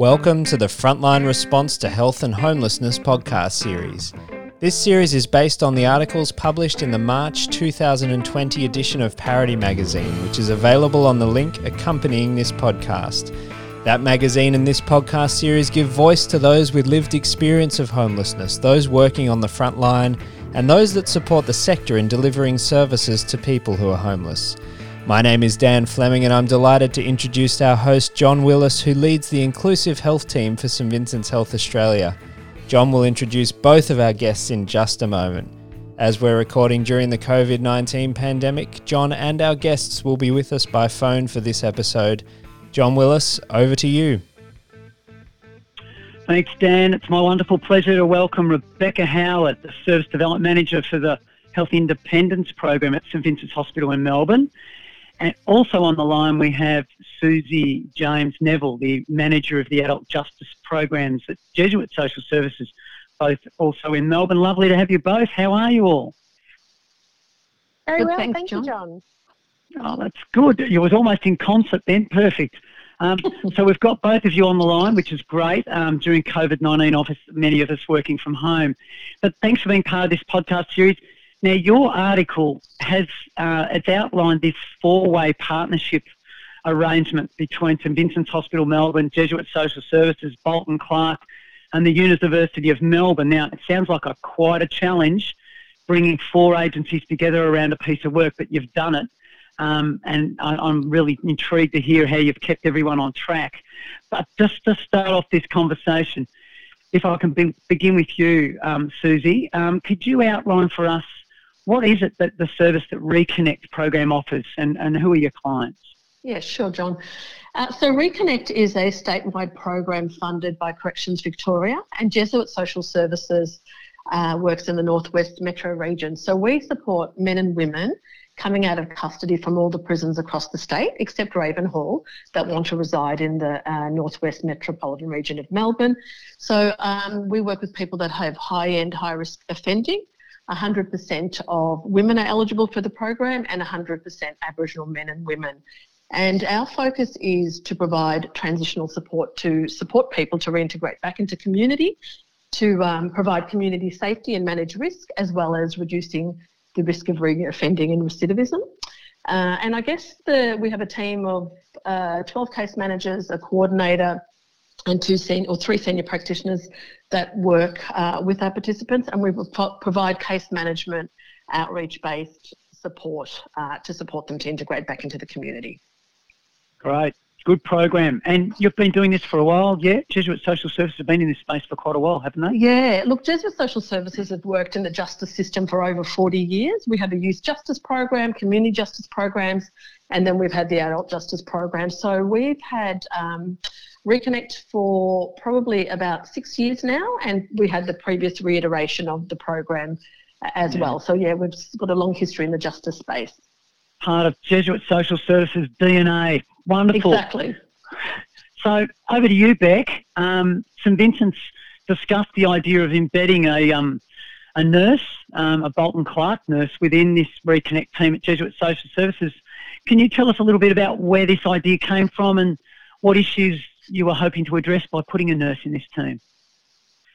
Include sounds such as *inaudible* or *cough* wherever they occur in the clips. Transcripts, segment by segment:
Welcome to the Frontline Response to Health and Homelessness podcast series. This series is based on the articles published in the March 2020 edition of Parity magazine, which is available on the link accompanying this podcast. That magazine and this podcast series give voice to those with lived experience of homelessness, those working on the front line, and those that support the sector in delivering services to people who are homeless. My name is Dan Fleming, and I'm delighted to introduce our host, John Willis, who leads the inclusive health team for St Vincent's Health Australia. John will introduce both of our guests in just a moment. As we're recording during the COVID 19 pandemic, John and our guests will be with us by phone for this episode. John Willis, over to you. Thanks, Dan. It's my wonderful pleasure to welcome Rebecca Howard, the Service Development Manager for the Health Independence Program at St Vincent's Hospital in Melbourne. And also on the line, we have Suzi James Nevell, the Manager of the Adult Justice Programs at Jesuit Social Services, both also in Melbourne. Lovely to have you both. How are you all? Very good, well, thanks, thank John. you, John. Oh, that's good. You was almost in concert then. Perfect. Um, *laughs* so we've got both of you on the line, which is great um, during COVID nineteen. Office, many of us working from home. But thanks for being part of this podcast series. Now, your article has uh, it's outlined this four-way partnership arrangement between St Vincent's Hospital Melbourne, Jesuit Social Services, Bolton Clarke, and the University of Melbourne. Now, it sounds like a quite a challenge bringing four agencies together around a piece of work, but you've done it. Um, and I, am really intrigued to hear how you've kept everyone on track. But just to start off this conversation, if I can be, begin with you, um, Suzi, um, could you outline for us what is it that the service that Reconnect program offers and, and who are your clients? Yeah, sure, John. Uh, so Reconnect is a statewide program funded by Corrections Victoria and Jesuit Social Services uh, works in the Northwest Metro region. So we support men and women coming out of custody from all the prisons across the state, except Ravenhall, that want to reside in the uh, Northwest Metropolitan region of Melbourne. So um, we work with people that have high end, high risk offending. 100% of women are eligible for the program and 100% Aboriginal men and women. And our focus is to provide transitional support to support people to reintegrate back into community, to um, provide community safety and manage risk, as well as reducing the risk of reoffending and recidivism. Uh, and I guess the, we have a team of uh, 12 case managers, a coordinator, and two senior or three senior practitioners that work uh, with our participants, and we pro- provide case management, outreach-based support uh, to support them to integrate back into the community. Great. Good program. And you've been doing this for a while, yeah? Jesuit Social Services have been in this space for quite a while, haven't they? Yeah. Look, Jesuit Social Services have worked in the justice system for over 40 years. We have a youth justice program, community justice programs, and then we've had the adult justice program. So we've had um, Reconnect for probably about six years now, and we had the previous reiteration of the program as yeah. well. So, yeah, we've got a long history in the justice space. Part of Jesuit Social Services DNA. Wonderful. Exactly. So over to you, Beck. Um, St Vincent's discussed the idea of embedding a um, a nurse, um, a Bolton Clarke nurse, within this Reconnect team at Jesuit Social Services. Can you tell us a little bit about where this idea came from and what issues you were hoping to address by putting a nurse in this team?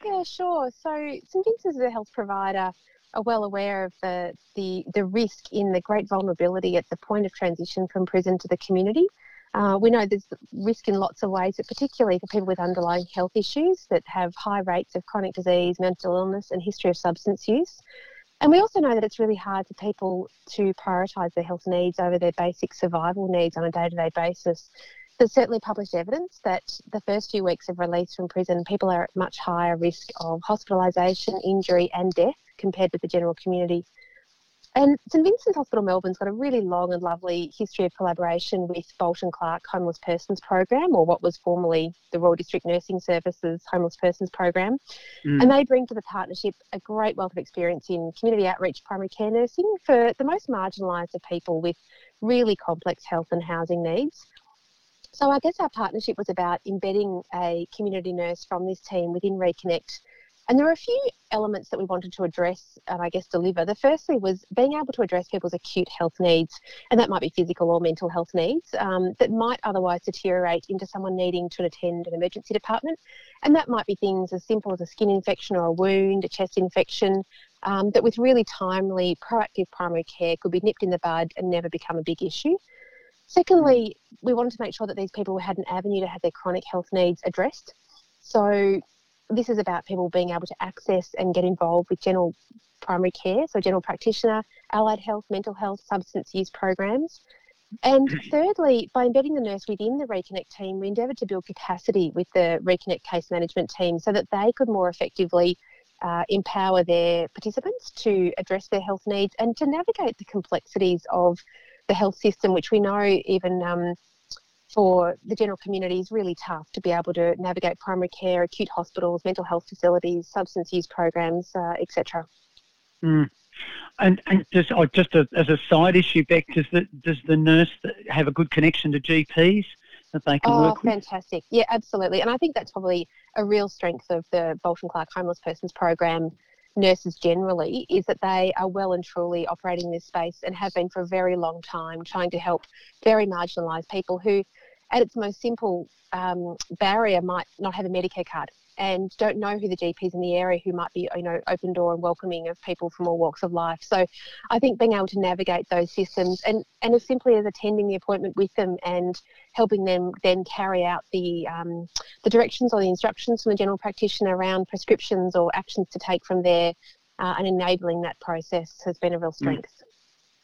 Yeah, sure. So St Vincent's as a health provider are well aware of the, the, the risk in the great vulnerability at the point of transition from prison to the community. Uh, we know there's risk in lots of ways, but particularly for people with underlying health issues that have high rates of chronic disease, mental illness, and history of substance use. And we also know that it's really hard for people to prioritise their health needs over their basic survival needs on a day to day basis. There's certainly published evidence that the first few weeks of release from prison, people are at much higher risk of hospitalisation, injury, and death compared with the general community. And St Vincent's Hospital Melbourne's got a really long and lovely history of collaboration with Bolton Clarke Homeless Persons Program, or what was formerly the Royal District Nursing Services Homeless Persons Program. Mm. And they bring to the partnership a great wealth of experience in community outreach primary care nursing for the most marginalised of people with really complex health and housing needs. So I guess our partnership was about embedding a community nurse from this team within Reconnect And there are a few elements that we wanted to address and I guess deliver. The firstly was being able to address people's acute health needs, and that might be physical or mental health needs um, that might otherwise deteriorate into someone needing to attend an emergency department. And that might be things as simple as a skin infection or a wound, a chest infection, um, that with really timely, proactive primary care could be nipped in the bud and never become a big issue. Secondly, we wanted to make sure that these people had an avenue to have their chronic health needs addressed. So this is about people being able to access and get involved with general primary care, so general practitioner, allied health, mental health, substance use programs. And *coughs* thirdly, by embedding the nurse within the Reconnect team, we endeavoured to build capacity with the Reconnect case management team so that they could more effectively uh, empower their participants to address their health needs and to navigate the complexities of the health system, which we know even um, for the general community is really tough to be able to navigate primary care, acute hospitals, mental health facilities, substance use programs, uh, etc. Mm. And, and just oh, just a, as a side issue, Beck, does the does the nurse have a good connection to GPs that they can oh, work with? fantastic! Yeah, absolutely. And I think that's probably a real strength of the Bolton Clarke Homeless Persons Program nurses generally is that they are well and truly operating this space and have been for a very long time trying to help very marginalised people who at its most simple um, barrier might not have a Medicare card and don't know who the GPs in the area who might be, you know, open door and welcoming of people from all walks of life. So I think being able to navigate those systems and, and as simply as attending the appointment with them and helping them then carry out the um, the directions or the instructions from the general practitioner around prescriptions or actions to take from there uh, and enabling that process has been a real mm. strength. Mm.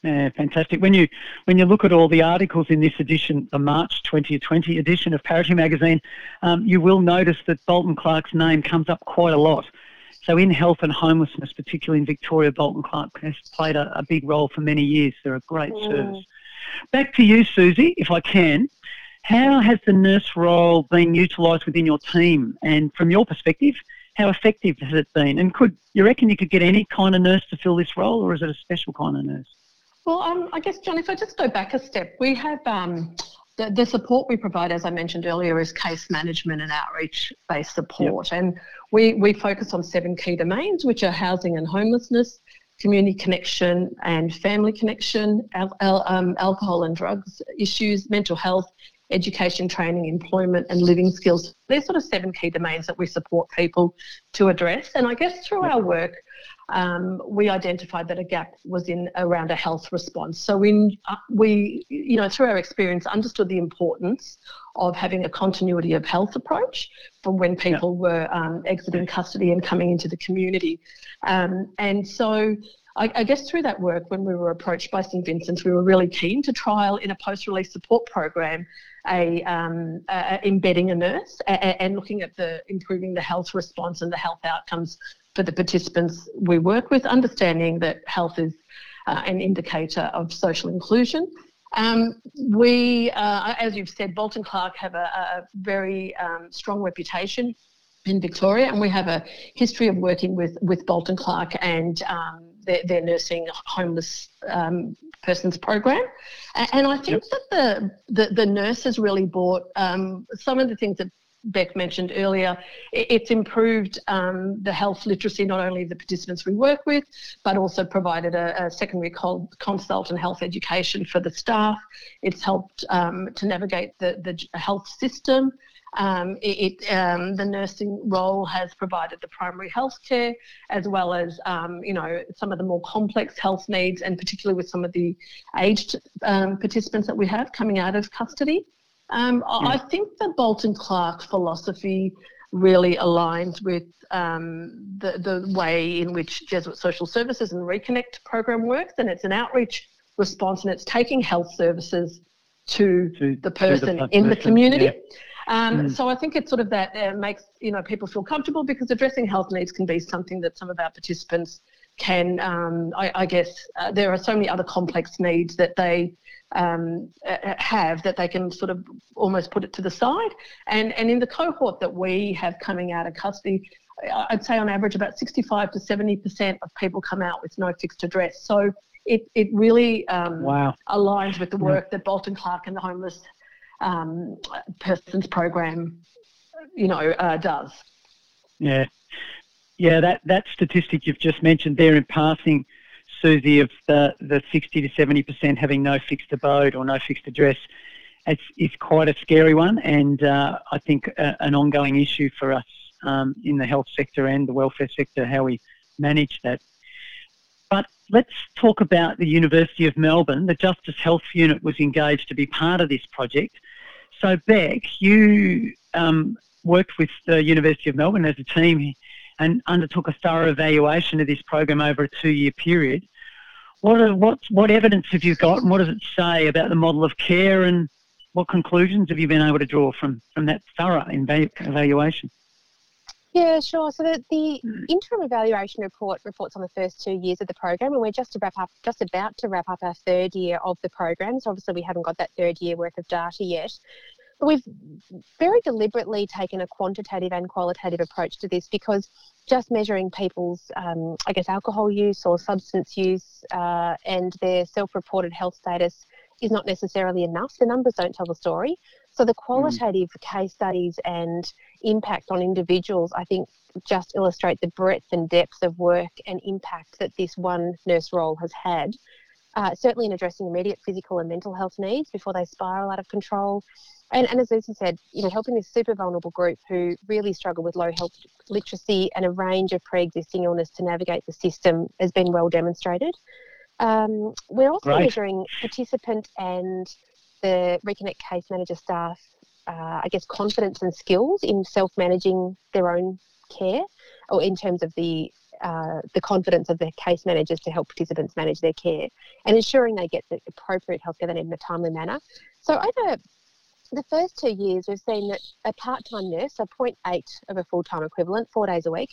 Yeah, fantastic. When you when you look at all the articles in this edition, the March 2020 edition of Parity Magazine, um, you will notice that Bolton Clarke's name comes up quite a lot. So in health and homelessness, particularly in Victoria, Bolton Clarke has played a, a big role for many years. They're a great mm. service. Back to you, Suzi, if I can. How has the nurse role been utilised within your team? And from your perspective, how effective has it been? And could you reckon you could get any kind of nurse to fill this role, or is it a special kind of nurse? Well, um, I guess, John, if I just go back a step, we have um, the, the, support we provide, as I mentioned earlier, is case management and outreach based support. Yep. And we, we focus on seven key domains, which are housing and homelessness, community connection and family connection, al- al- um, alcohol and drugs issues, mental health, education, training, employment, and living skills. There's sort of seven key domains that we support people to address. And I guess through our work, um, we identified that a gap was in around a health response. So we, uh, we, you know, through our experience, understood the importance of having a continuity of health approach from when people yeah. were um, exiting custody and coming into the community. Um, and so I, I, guess through that work, when we were approached by St Vincent's, we were really keen to trial in a post-release support program a, um, a embedding a nurse and, and looking at the improving the health response and the health outcomes for the participants we work with, understanding that health is uh, an indicator of social inclusion. Um, we, uh, as you've said, Bolton Clarke have a, a very um, strong reputation in Victoria, and we have a history of working with, with Bolton Clarke and um, their, their, nursing homeless um, persons program. And I think yep. that the, the, the nurses really brought um, some of the things that Beck mentioned earlier, it's improved um, the health literacy not only of the participants we work with, but also provided a, a secondary consult and health education for the staff. It's helped um, to navigate the, the health system. Um, it, um, the nursing role has provided the primary health care as well as um, you know some of the more complex health needs and particularly with some of the aged um, participants that we have coming out of custody. Um, yeah. I think the Bolton Clarke philosophy really aligns with um, the, the way in which Jesuit Social Services and Reconnect program works, and it's an outreach response and it's taking health services to, to the person to the in the community. Yeah. Um, mm. So I think it's sort of that uh, makes you know people feel comfortable because addressing health needs can be something that some of our participants can, um, I, I, guess, uh, there are so many other complex needs that they um, have that they can sort of almost put it to the side. And, and in the cohort that we have coming out of custody, I'd say on average about 65 to 70% of people come out with no fixed address. So it, it really um, wow. aligns with the work that Bolton Clarke and the Homeless um, Persons Program, you know, uh, does. Yeah, Yeah, that, that statistic you've just mentioned there in passing, Suzi, of the, the 60 to 70% having no fixed abode or no fixed address, it's, it's quite a scary one and uh, I think a, an ongoing issue for us um, in the health sector and the welfare sector, how we manage that. But let's talk about the University of Melbourne. The Justice Health Unit was engaged to be part of this project. So, Beck, you um, worked with the University of Melbourne as a team and undertook a thorough evaluation of this program over a two-year period. What, are, what, what evidence have you got and what does it say about the model of care and what conclusions have you been able to draw from, from that thorough evaluation? Yeah, sure. So the, the mm. interim evaluation report reports on the first two years of the program, and we're just to wrap up, just about to wrap up our third year of the program. So obviously we haven't got that third year worth of data yet. We've very deliberately taken a quantitative and qualitative approach to this because just measuring people's, um, I guess, alcohol use or substance use uh, and their self-reported health status is not necessarily enough. The numbers don't tell the story. So the mm. qualitative mm. case studies and impact on individuals, I think, just illustrate the breadth and depth of work and impact that this one nurse role has had. Uh, certainly in addressing immediate physical and mental health needs before they spiral out of control. And, and as Suzi said, you know, helping this super vulnerable group who really struggle with low health literacy and a range of pre-existing illness to navigate the system has been well demonstrated. Um, we're also right. measuring participant and the Reconnect case manager staff, uh, I guess, confidence and skills in self-managing their own care, or in terms of the uh, the confidence of the case managers to help participants manage their care, and ensuring they get the appropriate healthcare they need in a timely manner. So over the first two years, we've seen that a part-time nurse, so 0.8 of a full-time equivalent, four days a week,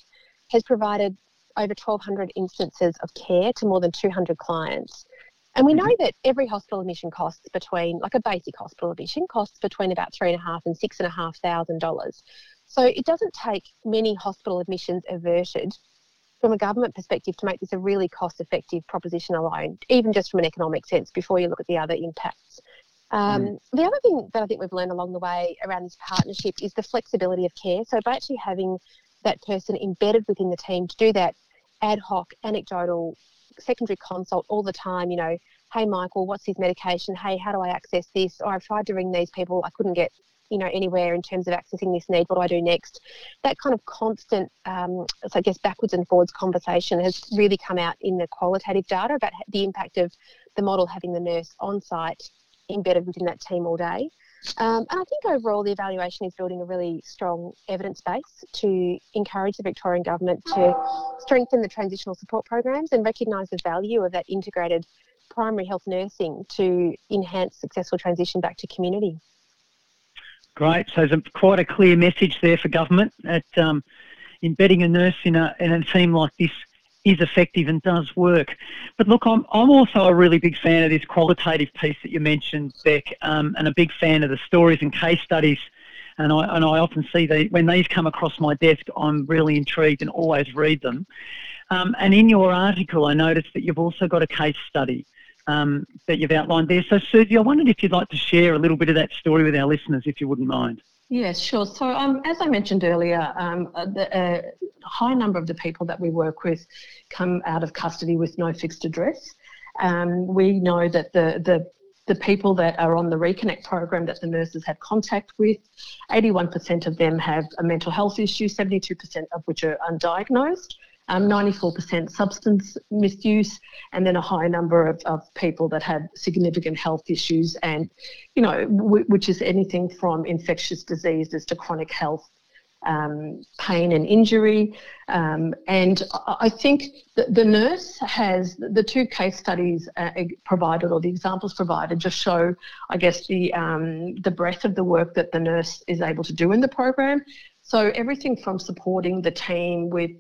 has provided over 1,200 instances of care to more than 200 clients. And we know mm-hmm. that every hospital admission costs between, like a basic hospital admission, costs between about three and a half and six and a half thousand dollars. So it doesn't take many hospital admissions averted from a government perspective to make this a really cost effective proposition alone, even just from an economic sense, before you look at the other impacts. Um, mm. The other thing that I think we've learned along the way around this partnership is the flexibility of care. So by actually having that person embedded within the team to do that ad hoc, anecdotal, secondary consult all the time, you know, hey, Michael, what's his medication? Hey, how do I access this? Or I've tried to ring these people, I couldn't get you know anywhere in terms of accessing this need what do i do next that kind of constant um, so i guess backwards and forwards conversation has really come out in the qualitative data about the impact of the model having the nurse on site embedded within that team all day um, and I think overall the evaluation is building a really strong evidence base to encourage the Victorian Government to strengthen the transitional support programs and recognise the value of that integrated primary health nursing to enhance successful transition back to community. Great. So there's a, quite a clear message there for government that um, embedding a nurse in a, in a team like this is effective and does work. But look, I'm, I'm also a really big fan of this qualitative piece that you mentioned, Beck, um, and a big fan of the stories and case studies. And I, and I often see that when these come across my desk, I'm really intrigued and always read them. Um, and in your article, I noticed that you've also got a case study um, that you've outlined there. So, Suzi, I wondered if you'd like to share a little bit of that story with our listeners, if you wouldn't mind. Yes, sure. So, um, as I mentioned earlier, um, the, a high number of the people that we work with come out of custody with no fixed address. Um, we know that the, the the people that are on the Reconnect program that the nurses have contact with, 81% of them have a mental health issue, 72% of which are undiagnosed um, 94% substance misuse, and then a high number of, of people that had significant health issues, and you know, w- which is anything from infectious diseases to chronic health um, pain and injury. Um, and I think the, the nurse has the two case studies uh, provided or the examples provided just show, I guess, the um, the breadth of the work that the nurse is able to do in the program. So everything from supporting the team with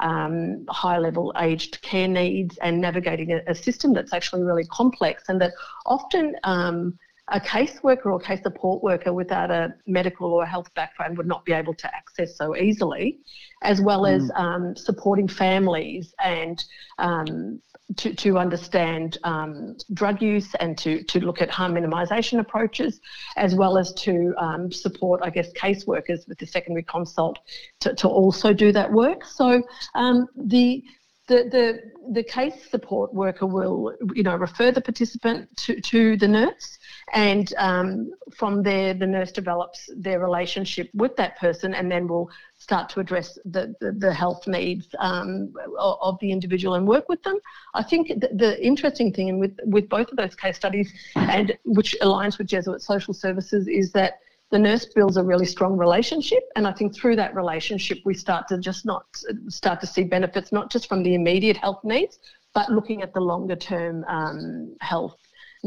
um, high level aged care needs and navigating a, a, system that's actually really complex and that often um, a caseworker or case support worker without a medical or health background would not be able to access so easily, as well mm. as um, supporting families and um, to, to understand um, drug use and to, to look at harm minimisation approaches, as well as to um, support, I guess, caseworkers with the secondary consult to, to also do that work. So um, the the, the, the case support worker will, you know, refer the participant to, to the nurse, and um, from there, the nurse develops their relationship with that person, and then will start to address the, the, the health needs um, of the individual and work with them. I think the, the interesting thing with with both of those case studies, and which aligns with Jesuit Social Services, is that the nurse builds a really strong relationship and i think through that relationship we start to just not start to see benefits not just from the immediate health needs but looking at the longer term um, health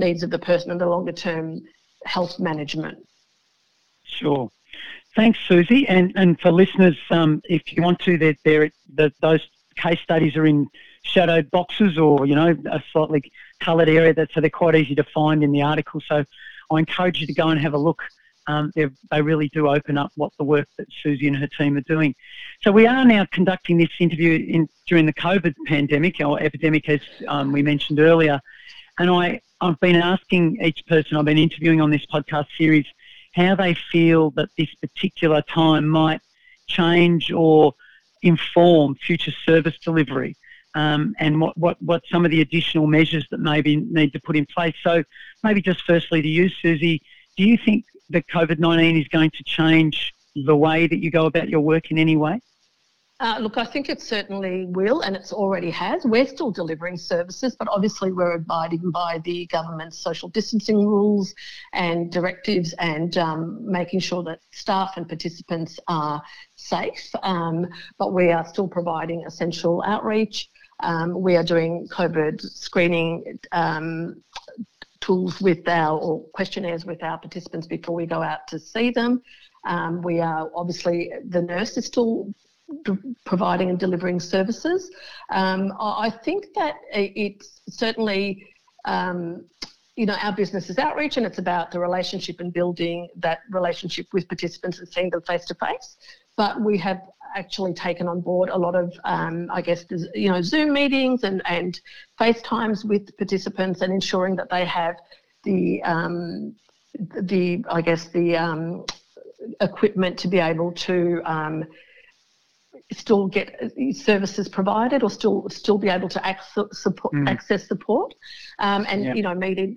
needs of the person and the longer term health management. Sure. Thanks suzi. And and for listeners um, if you want to they're, they're, the, those case studies are in shadowed boxes or you know a slightly coloured area that so they're quite easy to find in the article. So i encourage you to go and have a look. Um, they really do open up what the work that Suzi and her team are doing. So we are now conducting this interview in, during the COVID pandemic or epidemic, as um, we mentioned earlier. And I, I've been asking each person I've been interviewing on this podcast series how they feel that this particular time might change or inform future service delivery. Um, and what, what, what some of the additional measures that maybe need to put in place. So maybe just firstly to you, Suzi, do you think that COVID 19 is going to change the way that you go about your work in any way? Uh, look, I think it certainly will, and it's already has. We're still delivering services, but obviously we're abiding by the government's social distancing rules and directives and um, making sure that staff and participants are safe. Um, but we are still providing essential outreach. Um, we are doing COVID screening um, tools with our or questionnaires with our participants before we go out to see them. Um, we are obviously the nurse is still providing and delivering services. Um, I think that it's certainly. Um, you know, our business is outreach and it's about the relationship and building that relationship with participants and seeing them face to face. But we have actually taken on board a lot of, um, I guess, you know, Zoom meetings and, and FaceTimes with participants and ensuring that they have the, um, the I guess, the um, equipment to be able to um, still get services provided or still still be able to access support, mm. access support um, and yep. you know meeting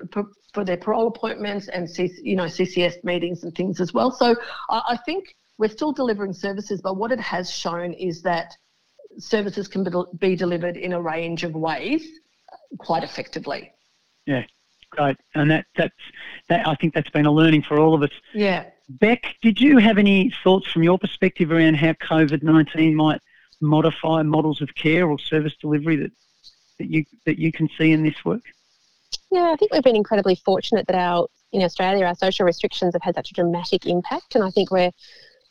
for their parole appointments and C, you know CCS meetings and things as well. So I, I think we're still delivering services, but what it has shown is that services can be delivered in a range of ways quite effectively. Yeah, great. And that that's that I think that's been a learning for all of us. Yeah. Beck, did you have any thoughts from your perspective around how COVID nineteen might modify models of care or service delivery that, that you that you can see in this work? Yeah, I think we've been incredibly fortunate that our in Australia our social restrictions have had such a dramatic impact, and I think we're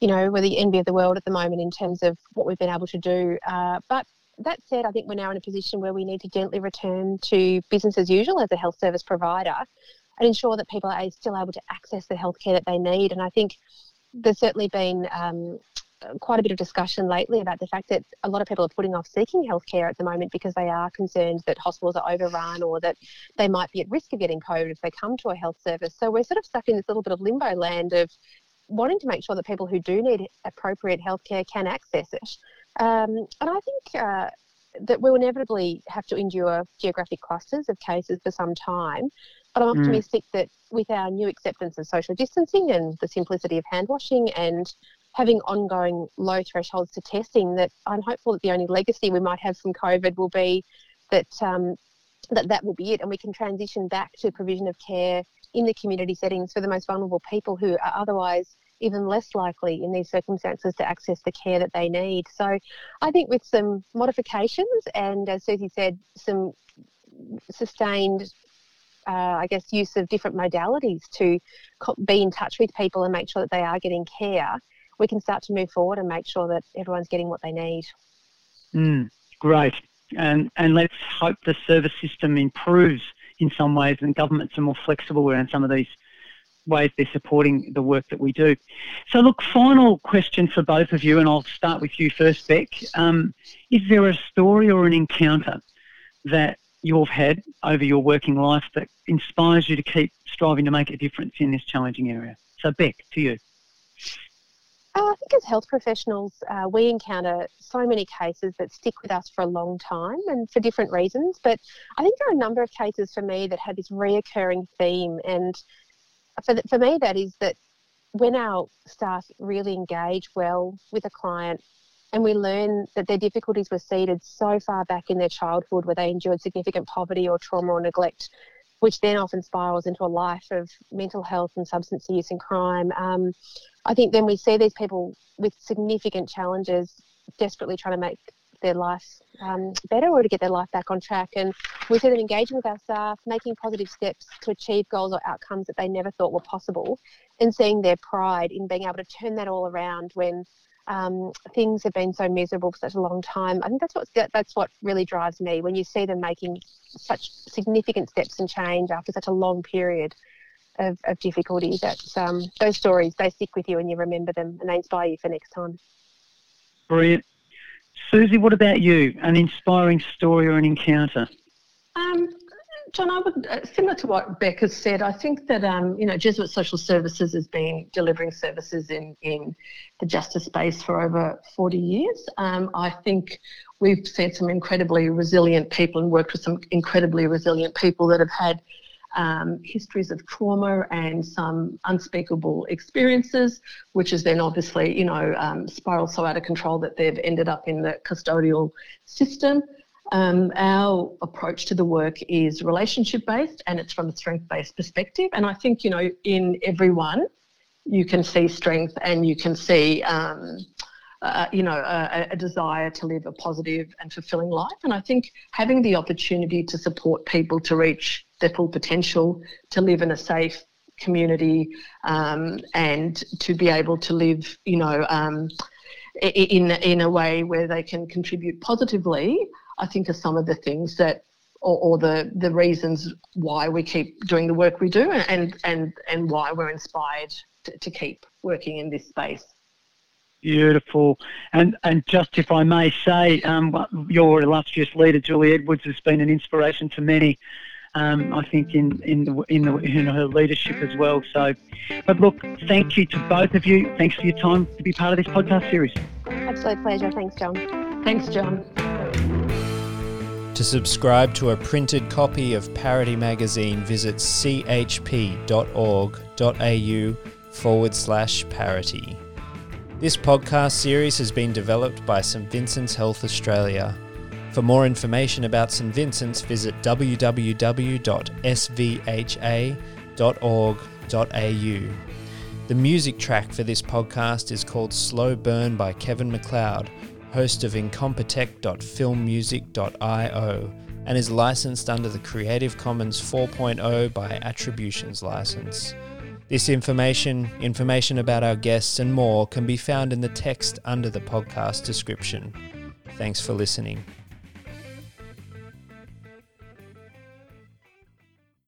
you know, we're the envy of the world at the moment in terms of what we've been able to do. Uh, but that said, I think we're now in a position where we need to gently return to business as usual as a health service provider and ensure that people are still able to access the healthcare that they need. And I think there's certainly been um, quite a bit of discussion lately about the fact that a lot of people are putting off seeking healthcare at the moment because they are concerned that hospitals are overrun or that they might be at risk of getting COVID if they come to a health service. So we're sort of stuck in this little bit of limbo land of wanting to make sure that people who do need appropriate healthcare can access it. Um, and I think uh, that we'll inevitably have to endure geographic clusters of cases for some time. But I'm mm. optimistic mm. that with our new acceptance of social distancing and the simplicity of hand washing and having ongoing low thresholds to testing, that I'm hopeful that the only legacy we might have from COVID will be that um, that that will be it, and we can transition back to provision of care in the community settings for the most vulnerable people who are otherwise even less likely in these circumstances to access the care that they need. So I think with some modifications and, as Suzi said, some sustained uh, I guess, use of different modalities to be in touch with people and make sure that they are getting care, we can start to move forward and make sure that everyone's getting what they need. Mm, great. And, and let's hope the service system improves in some ways and governments are more flexible around some of these ways they're supporting the work that we do. So, look, final question for both of you, and I'll start with you first, Beck. Um, is there a story or an encounter that you've had over your working life that inspires you to keep striving to make a difference in this challenging area? So, Beck, to you. Uh, I think as health professionals, uh, we encounter so many cases that stick with us for a long time and for different reasons. But I think there are a number of cases for me that have this reoccurring theme. And for, the, for me, that is that when our staff really engage well with a client and we learn that their difficulties were seeded so far back in their childhood where they endured significant poverty or trauma or neglect, which then often spirals into a life of mental health and substance use and crime. Um, I think then we see these people with significant challenges desperately trying to make their life um, better or to get their life back on track. And we see them engaging with our staff, making positive steps to achieve goals or outcomes that they never thought were possible, and seeing their pride in being able to turn that all around when um, things have been so miserable for such a long time. I think that's what that's what really drives me when you see them making such significant steps and change after such a long period of, of difficulty. That um, those stories they stick with you and you remember them and they inspire you for next time. Brilliant, Suzi. What about you? An inspiring story or an encounter? Um, John, I would uh, similar to what Beck has said. I think that um, you know Jesuit Social Services has been delivering services in in the justice space for over 40 years. Um, I think we've seen some incredibly resilient people and worked with some incredibly resilient people that have had um, histories of trauma and some unspeakable experiences, which has then obviously, you know, um, spiraled so out of control that they've ended up in the custodial system. Um, our approach to the work is relationship based and it's from a strength based perspective. And I think, you know, in everyone, you can see strength and you can see, um, uh, you know, a, a, desire to live a positive and fulfilling life. And I think having the opportunity to support people to reach their full potential, to live in a safe community, um, and to be able to live, you know, um, in in a way where they can contribute positively, I think are some of the things that or, or, the the reasons why we keep doing the work we do and and and why we're inspired to, to keep working in this space. Beautiful, and and just if I may say, um, your illustrious leader Julie Edwards has been an inspiration to many. Um, I think in in the, in, the, in her leadership as well. So, but look, thank you to both of you. Thanks for your time to be part of this podcast series. Absolute pleasure. Thanks, John. Thanks, John. To subscribe to a printed copy of Parity Magazine, visit chp.org.au forward slash parity. This podcast series has been developed by St Vincent's Health Australia. For more information about St Vincent's, visit www.svha.org.au. The music track for this podcast is called Slow Burn by Kevin MacLeod, host of incompetech.filmmusic.io, and is licensed under the Creative Commons 4.0 by Attributions license. This information, information about our guests, and more can be found in the text under the podcast description. Thanks for listening.